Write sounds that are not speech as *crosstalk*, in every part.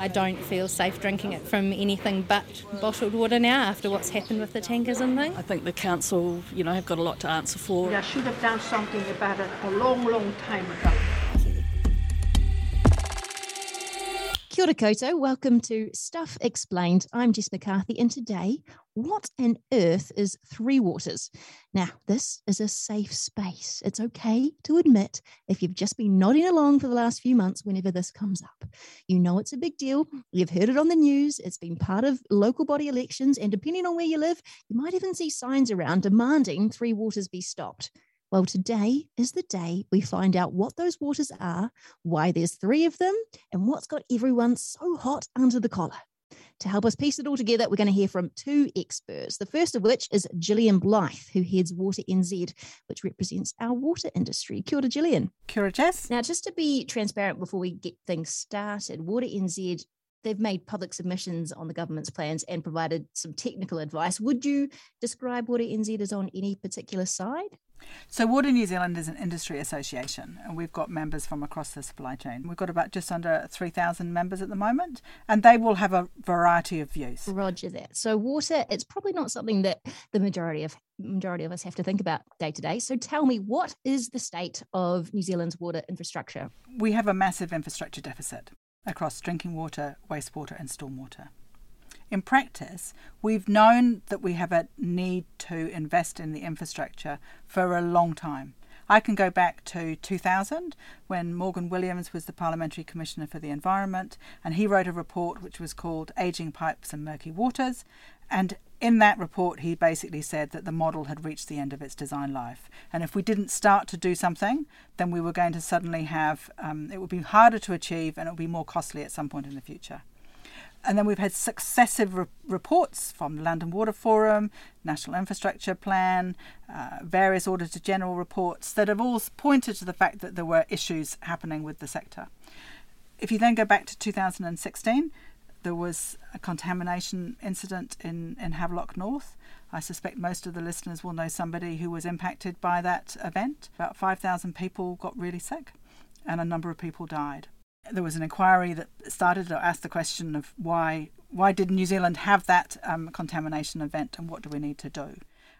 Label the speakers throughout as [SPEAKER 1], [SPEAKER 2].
[SPEAKER 1] I don't feel safe drinking it from anything but bottled water now after what's happened with the tankers and things.
[SPEAKER 2] I think the council, you know, have got a lot to answer for.
[SPEAKER 3] They should have done something about it a long, long time ago.
[SPEAKER 4] Kia ora koutou, welcome to Stuff Explained. I'm Jess McCarthy, and today, what on earth is Three Waters? Now, this is a safe space. It's okay to admit if you've just been nodding along for the last few months whenever this comes up. You know it's a big deal. You've heard it on the news. It's been part of local body elections, and depending on where you live, you might even see signs around demanding Three Waters be stopped. Well, today is the day we find out what those waters are, why there's three of them, and what's got everyone so hot under the collar. To help us piece it all together, we're going to hear from two experts. The first of which is Gillian Blythe, who heads Water NZ, which represents our water industry. Kia ora, Gillian.
[SPEAKER 5] Kia ora, Jess.
[SPEAKER 4] Now, just to be transparent before we get things started, Water NZ they've made public submissions on the government's plans and provided some technical advice. Would you describe Water NZ as on any particular side?
[SPEAKER 5] So, Water New Zealand is an industry association, and we've got members from across the supply chain. We've got about just under 3,000 members at the moment, and they will have a variety of views.
[SPEAKER 4] Roger that. So, water, it's probably not something that the majority of majority of us have to think about day to day. So, tell me, what is the state of New Zealand's water infrastructure?
[SPEAKER 5] We have a massive infrastructure deficit across drinking water, wastewater, and stormwater. In practice, we've known that we have a need to invest in the infrastructure for a long time. I can go back to 2000 when Morgan Williams was the Parliamentary Commissioner for the Environment, and he wrote a report which was called Aging Pipes and Murky Waters. And in that report, he basically said that the model had reached the end of its design life. And if we didn't start to do something, then we were going to suddenly have um, it would be harder to achieve and it would be more costly at some point in the future. And then we've had successive re- reports from the Land and Water Forum, National Infrastructure Plan, uh, various Auditor General reports that have all pointed to the fact that there were issues happening with the sector. If you then go back to 2016, there was a contamination incident in, in Havelock North. I suspect most of the listeners will know somebody who was impacted by that event. About 5,000 people got really sick, and a number of people died there was an inquiry that started to ask the question of why why did New Zealand have that um, contamination event and what do we need to do?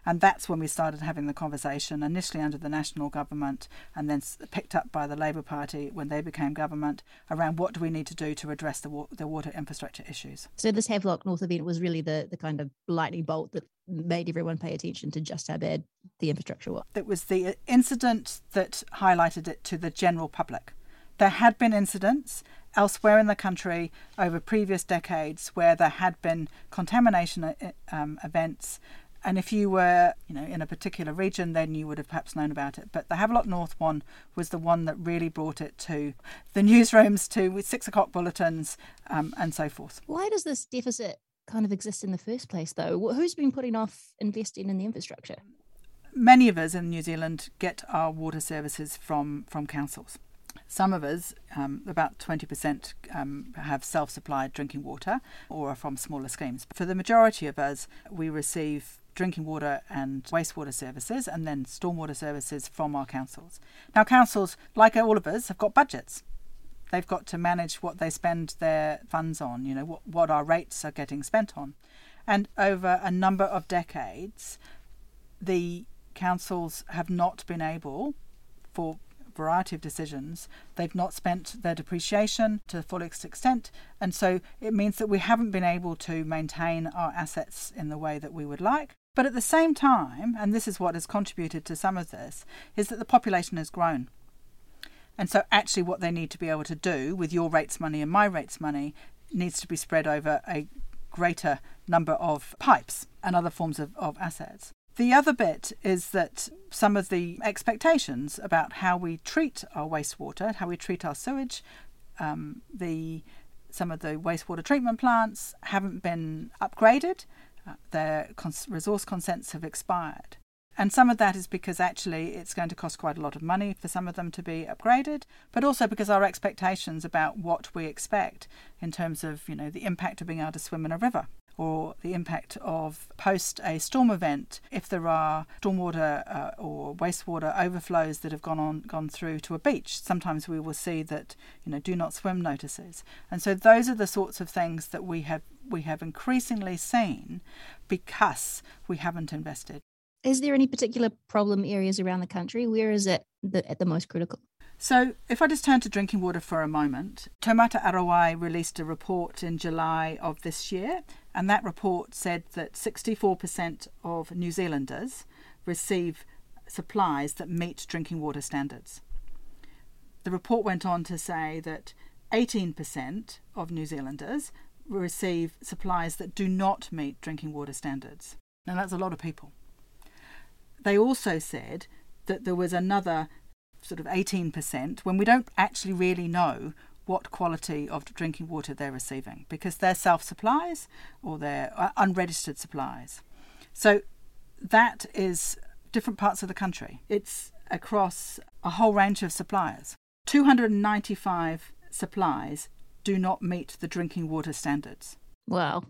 [SPEAKER 5] And that's when we started having the conversation, initially under the national government and then picked up by the Labour Party when they became government, around what do we need to do to address the, wa- the water infrastructure issues.
[SPEAKER 4] So, this Havelock North event was really the, the kind of lightning bolt that made everyone pay attention to just how bad the infrastructure was.
[SPEAKER 5] It was the incident that highlighted it to the general public. There had been incidents elsewhere in the country over previous decades where there had been contamination uh, um, events. And if you were, you know, in a particular region, then you would have perhaps known about it. But the Havelock North one was the one that really brought it to the newsrooms, to six o'clock bulletins, um, and so forth.
[SPEAKER 4] Why does this deficit kind of exist in the first place, though? Who's been putting off investing in the infrastructure?
[SPEAKER 5] Many of us in New Zealand get our water services from from councils. Some of us, um, about 20%, um, have self supplied drinking water or are from smaller schemes. For the majority of us, we receive drinking water and wastewater services and then stormwater services from our councils. Now, councils, like all of us, have got budgets. They've got to manage what they spend their funds on, you know, what, what our rates are getting spent on. And over a number of decades, the councils have not been able, for variety of decisions. They've not spent their depreciation to the fullest extent, and so it means that we haven't been able to maintain our assets in the way that we would like. But at the same time, and this is what has contributed to some of this, is that the population has grown. And so, actually, what they need to be able to do with your rates money and my rates money needs to be spread over a greater number of pipes and other forms of, of assets. The other bit is that some of the expectations about how we treat our wastewater, how we treat our sewage, um, the some of the wastewater treatment plants haven't been upgraded. Uh, their cons- resource consents have expired. And some of that is because actually it's going to cost quite a lot of money for some of them to be upgraded, but also because our expectations about what we expect in terms of, you know, the impact of being able to swim in a river or the impact of post a storm event if there are stormwater uh, or wastewater overflows that have gone on gone through to a beach sometimes we will see that you know do not swim notices. And so those are the sorts of things that we have we have increasingly seen because we haven't invested.
[SPEAKER 4] Is there any particular problem areas around the country? Where is it the, at the most critical?
[SPEAKER 5] So, if I just turn to drinking water for a moment, Taumata Arowai released a report in July of this year, and that report said that 64% of New Zealanders receive supplies that meet drinking water standards. The report went on to say that 18% of New Zealanders receive supplies that do not meet drinking water standards. Now, that's a lot of people. They also said that there was another sort of 18% when we don't actually really know what quality of drinking water they're receiving because they're self supplies or they're uh, unregistered supplies. So that is different parts of the country. It's across a whole range of suppliers. 295 supplies do not meet the drinking water standards.
[SPEAKER 4] Wow.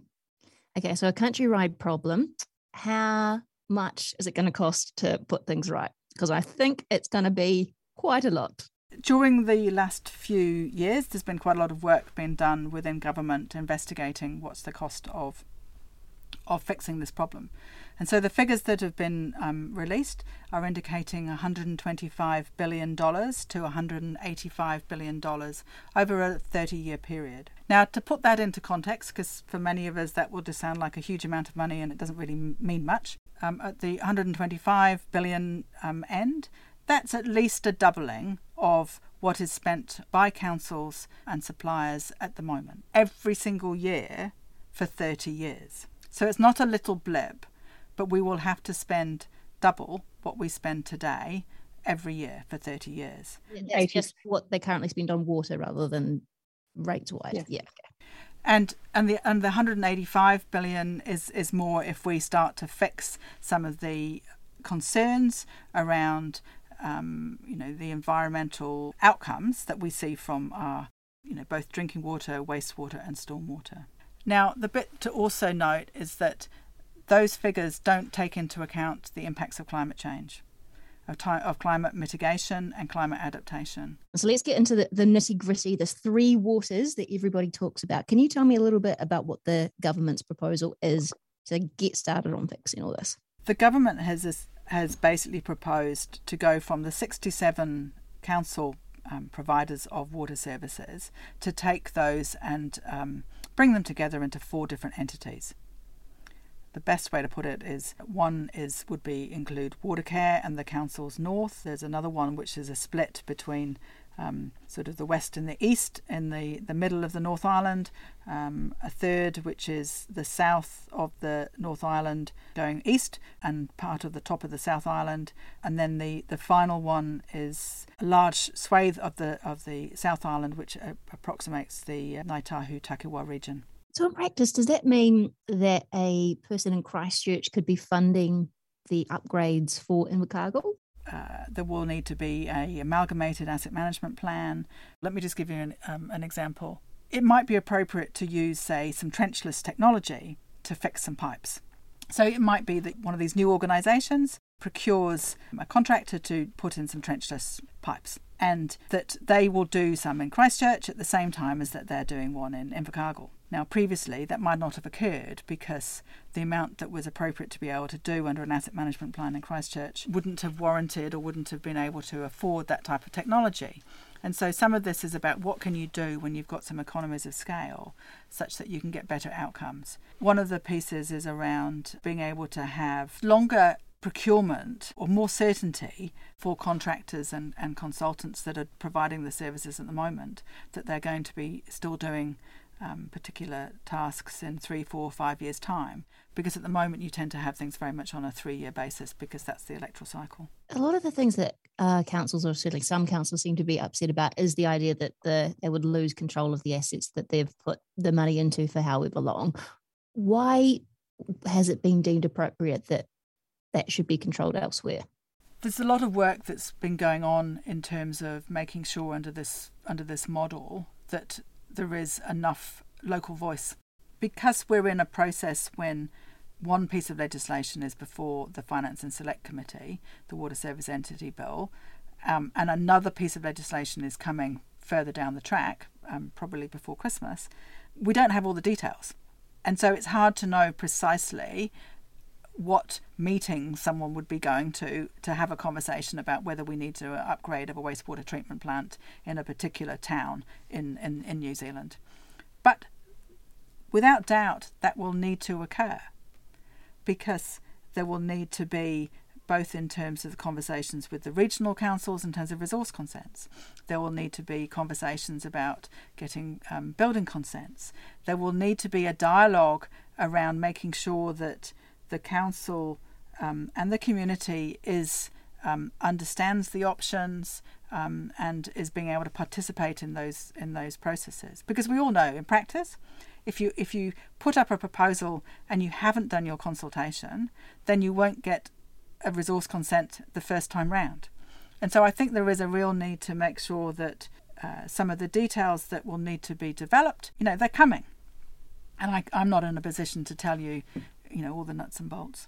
[SPEAKER 4] Okay, so a countrywide problem. How much is it going to cost to put things right? Because I think it's going to be quite a lot.
[SPEAKER 5] During the last few years, there's been quite a lot of work being done within government investigating what's the cost of of fixing this problem. And so the figures that have been um, released are indicating $125 billion to $185 billion over a 30 year period. Now, to put that into context, because for many of us that will just sound like a huge amount of money and it doesn't really mean much, um, at the 125 billion um, end, that's at least a doubling of what is spent by councils and suppliers at the moment, every single year for 30 years. So it's not a little blip, but we will have to spend double what we spend today every year for 30 years.
[SPEAKER 4] That's just what they currently spend on water rather than rates wise. Yeah. yeah.
[SPEAKER 5] And and the and the 185 billion is is more if we start to fix some of the concerns around um, you know, the environmental outcomes that we see from our, you know, both drinking water, wastewater, and stormwater. Now, the bit to also note is that those figures don't take into account the impacts of climate change. Of, time, of climate mitigation and climate adaptation.
[SPEAKER 4] So let's get into the, the nitty gritty. There's three waters that everybody talks about. Can you tell me a little bit about what the government's proposal is to get started on fixing all this?
[SPEAKER 5] The government has this has basically proposed to go from the 67 council um, providers of water services to take those and um, bring them together into four different entities. The best way to put it is one is would be include Watercare and the council's north. There's another one which is a split between um, sort of the west and the east in the, the middle of the North Island, um, a third which is the south of the North Island going east and part of the top of the South Island, and then the, the final one is a large swathe of the of the South Island which uh, approximates the uh, Ngāi Tahu Takiwa region.
[SPEAKER 4] So in practice, does that mean that a person in Christchurch could be funding the upgrades for Invercargill?
[SPEAKER 5] Uh, there will need to be a amalgamated asset management plan. Let me just give you an, um, an example. It might be appropriate to use, say, some trenchless technology to fix some pipes. So it might be that one of these new organisations procures a contractor to put in some trenchless pipes and that they will do some in Christchurch at the same time as that they're doing one in Invercargill. Now, previously, that might not have occurred because the amount that was appropriate to be able to do under an asset management plan in Christchurch wouldn't have warranted or wouldn't have been able to afford that type of technology. And so some of this is about what can you do when you've got some economies of scale such that you can get better outcomes. One of the pieces is around being able to have longer procurement or more certainty for contractors and, and consultants that are providing the services at the moment that they're going to be still doing um, particular tasks in three, four, five years' time. Because at the moment, you tend to have things very much on a three year basis because that's the electoral cycle.
[SPEAKER 4] A lot of the things that uh, councils, or certainly some councils, seem to be upset about is the idea that the, they would lose control of the assets that they've put the money into for however long. Why has it been deemed appropriate that that should be controlled elsewhere?
[SPEAKER 5] There's a lot of work that's been going on in terms of making sure under this under this model that there is enough local voice because we're in a process when one piece of legislation is before the Finance and Select Committee, the Water Service Entity Bill, um, and another piece of legislation is coming further down the track, um, probably before Christmas, we don't have all the details. And so it's hard to know precisely what meeting someone would be going to to have a conversation about whether we need to upgrade of a wastewater treatment plant in a particular town in, in, in New Zealand. But without doubt, that will need to occur because there will need to be both in terms of the conversations with the regional councils in terms of resource consents. There will need to be conversations about getting um, building consents. There will need to be a dialogue around making sure that the council um, and the community is um, understands the options um, and is being able to participate in those in those processes. Because we all know in practice, if you if you put up a proposal and you haven't done your consultation, then you won't get a resource consent the first time round. And so I think there is a real need to make sure that uh, some of the details that will need to be developed, you know, they're coming. And I, I'm not in a position to tell you, you know, all the nuts and bolts.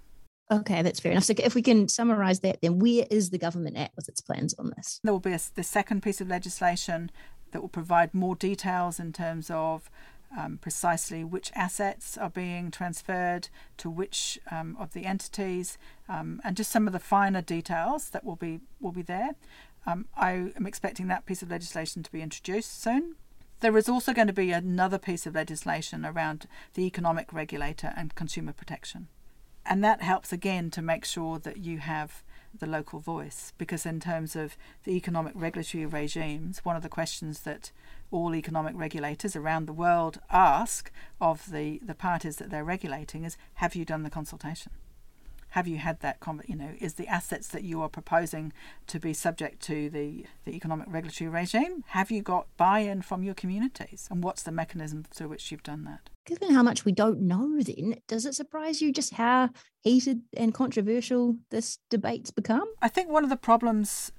[SPEAKER 4] Okay, that's fair enough. So, if we can summarise that, then where is the government at with its plans on this?
[SPEAKER 5] There will be a, the second piece of legislation that will provide more details in terms of um, precisely which assets are being transferred to which um, of the entities, um, and just some of the finer details that will be will be there. Um, I am expecting that piece of legislation to be introduced soon. There is also going to be another piece of legislation around the economic regulator and consumer protection, and that helps again to make sure that you have the local voice because in terms of the economic regulatory regimes one of the questions that all economic regulators around the world ask of the, the parties that they're regulating is have you done the consultation? Have you had that, you know, is the assets that you are proposing to be subject to the, the economic regulatory regime? Have you got buy in from your communities? And what's the mechanism through which you've done that?
[SPEAKER 4] Given how much we don't know, then, does it surprise you just how heated and controversial this debate's become?
[SPEAKER 5] I think one of the problems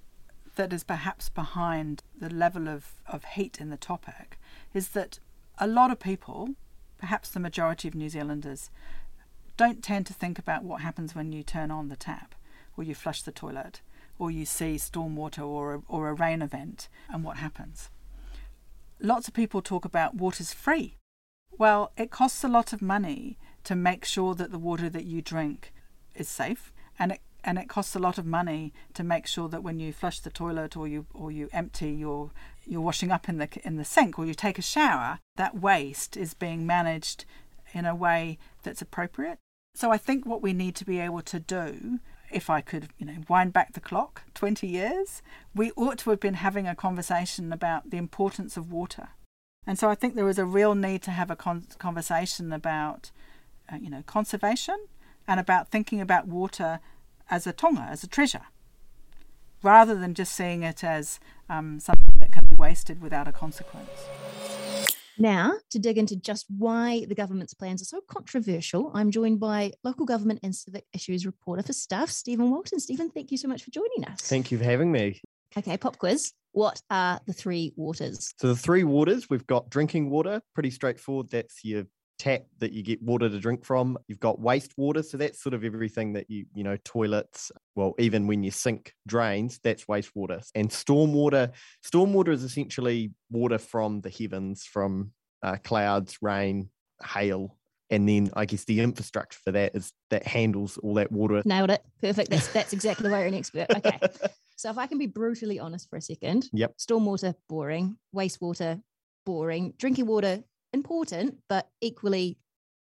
[SPEAKER 5] that is perhaps behind the level of, of heat in the topic is that a lot of people, perhaps the majority of New Zealanders, don't tend to think about what happens when you turn on the tap or you flush the toilet or you see stormwater or a, or a rain event and what happens. Lots of people talk about water's free. Well, it costs a lot of money to make sure that the water that you drink is safe and it and it costs a lot of money to make sure that when you flush the toilet or you or you empty your your washing up in the in the sink or you take a shower, that waste is being managed in a way that's appropriate. So I think what we need to be able to do, if I could, you know, wind back the clock 20 years, we ought to have been having a conversation about the importance of water. And so I think there is a real need to have a con- conversation about, uh, you know, conservation and about thinking about water as a taonga, as a treasure, rather than just seeing it as um, something that can be wasted without a consequence.
[SPEAKER 4] Now, to dig into just why the government's plans are so controversial, I'm joined by local government and civic issues reporter for Stuff, Stephen Walton. Stephen, thank you so much for joining us.
[SPEAKER 6] Thank you for having me.
[SPEAKER 4] Okay, pop quiz. What are the three waters?
[SPEAKER 6] So, the three waters we've got drinking water, pretty straightforward. That's your tap that you get water to drink from. You've got wastewater, so that's sort of everything that you you know toilets. Well, even when you sink drains, that's wastewater. And stormwater, stormwater is essentially water from the heavens, from uh, clouds, rain, hail. And then I guess the infrastructure for that is that handles all that water.
[SPEAKER 4] Nailed it. Perfect. That's that's exactly why you're an expert. *laughs* Okay. So if I can be brutally honest for a second,
[SPEAKER 6] yep.
[SPEAKER 4] Stormwater boring, wastewater boring, drinking water important, but equally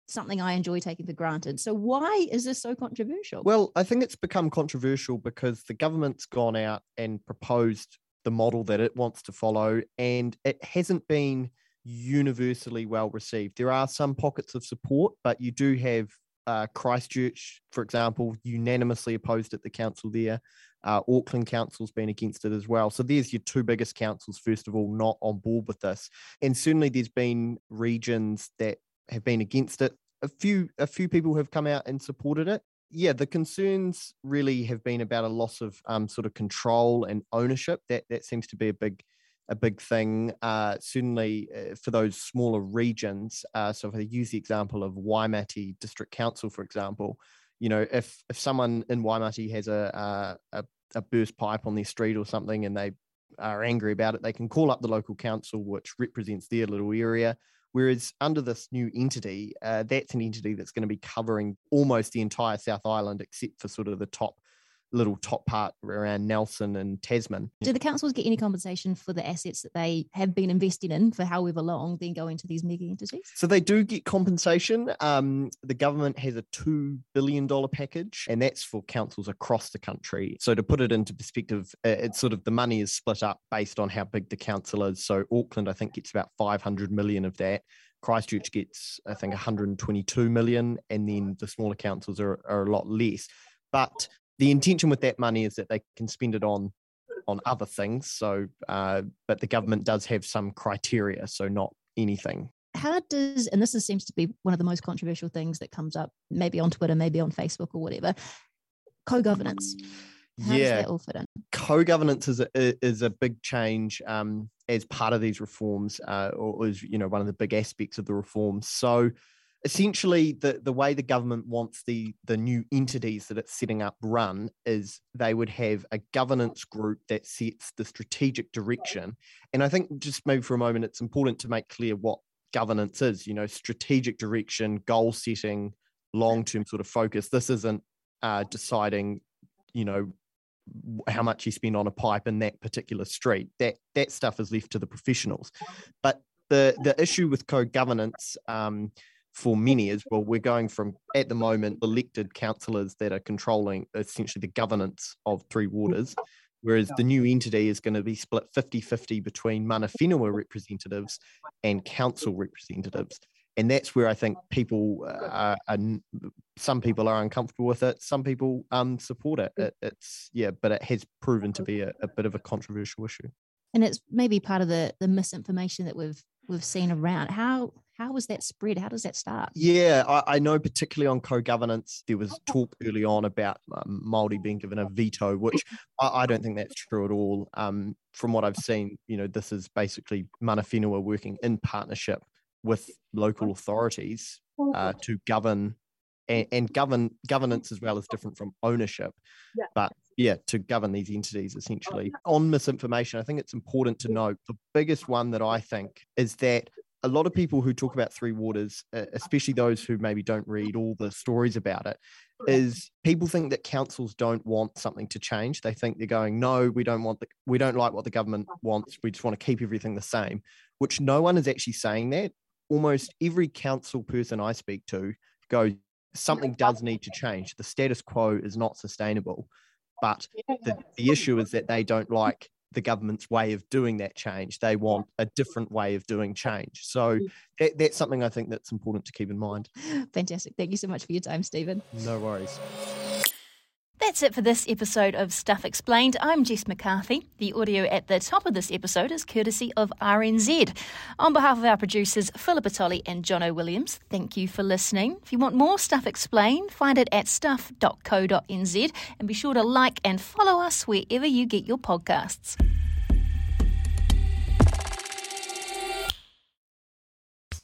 [SPEAKER 4] something I enjoy taking for granted. So why is this so controversial?
[SPEAKER 6] Well, I think it's become controversial because the government's gone out and proposed the model that it wants to follow, and it hasn't been universally well received. There are some pockets of support, but you do have uh, Christchurch, for example, unanimously opposed at the council there. Uh, Auckland Council's been against it as well. So there's your two biggest councils, first of all, not on board with this. And certainly there's been regions that have been against it. A few a few people have come out and supported it. Yeah, the concerns really have been about a loss of um, sort of control and ownership. That that seems to be a big a big thing. Uh, certainly uh, for those smaller regions. Uh, so if I use the example of Waimate District Council, for example, you know, if if someone in Waimate has a, a, a burst pipe on their street or something, and they are angry about it, they can call up the local council, which represents their little area. Whereas under this new entity, uh, that's an entity that's going to be covering almost the entire South Island, except for sort of the top little top part around Nelson and Tasman.
[SPEAKER 4] Do the councils get any compensation for the assets that they have been investing in for however long, then go into these mega entities?
[SPEAKER 6] So they do get compensation. Um, the government has a $2 billion package, and that's for councils across the country. So to put it into perspective, it's sort of the money is split up based on how big the council is. So Auckland, I think, gets about 500 million of that. Christchurch gets, I think, 122 million, and then the smaller councils are, are a lot less. But the intention with that money is that they can spend it on on other things. So, uh, but the government does have some criteria, so not anything.
[SPEAKER 4] How does, and this is, seems to be one of the most controversial things that comes up, maybe on Twitter, maybe on Facebook or whatever, co-governance. How yeah, all fit in?
[SPEAKER 6] Co-governance is a, is a big change um, as part of these reforms, uh, or is you know one of the big aspects of the reforms. So essentially the, the way the government wants the, the new entities that it's setting up run is they would have a governance group that sets the strategic direction. And I think just maybe for a moment, it's important to make clear what governance is, you know, strategic direction, goal setting, long-term sort of focus. This isn't uh, deciding, you know, how much you spend on a pipe in that particular street. That that stuff is left to the professionals. But the the issue with co-governance um, for many is well, we're going from at the moment elected councillors that are controlling essentially the governance of Three Waters, whereas the new entity is going to be split 50 50 between mana whenua representatives and council representatives. And that's where I think people uh, are, are, some people are uncomfortable with it. Some people um, support it. it. It's yeah, but it has proven to be a, a bit of a controversial issue.
[SPEAKER 4] And it's maybe part of the the misinformation that we've we've seen around. How how was that spread? How does that start?
[SPEAKER 6] Yeah, I, I know particularly on co-governance, there was talk early on about um, Maori being given a veto, which *laughs* I, I don't think that's true at all. Um, from what I've seen, you know, this is basically mana whenua working in partnership with local authorities uh, to govern and, and, govern governance as well as different from ownership. But yeah, to govern these entities essentially. On misinformation, I think it's important to note the biggest one that I think is that a lot of people who talk about Three Waters, especially those who maybe don't read all the stories about it, is people think that councils don't want something to change. They think they're going, no, we don't want the, we don't like what the government wants. We just want to keep everything the same. Which no one is actually saying that. Almost every council person I speak to goes, something does need to change. The status quo is not sustainable. But the, the issue is that they don't like the government's way of doing that change. They want a different way of doing change. So mm. that, that's something I think that's important to keep in mind. *gasps*
[SPEAKER 4] Fantastic. Thank you so much for your time, Stephen.
[SPEAKER 6] No worries.
[SPEAKER 2] That's it for this episode of Stuff Explained. I'm Jess McCarthy. The audio at the top of this episode is courtesy of RNZ. On behalf of our producers, Philippa Tolley and Jono Williams, thank you for listening. If you want more Stuff Explained, find it at stuff.co.nz and be sure to like and follow us wherever you get your podcasts.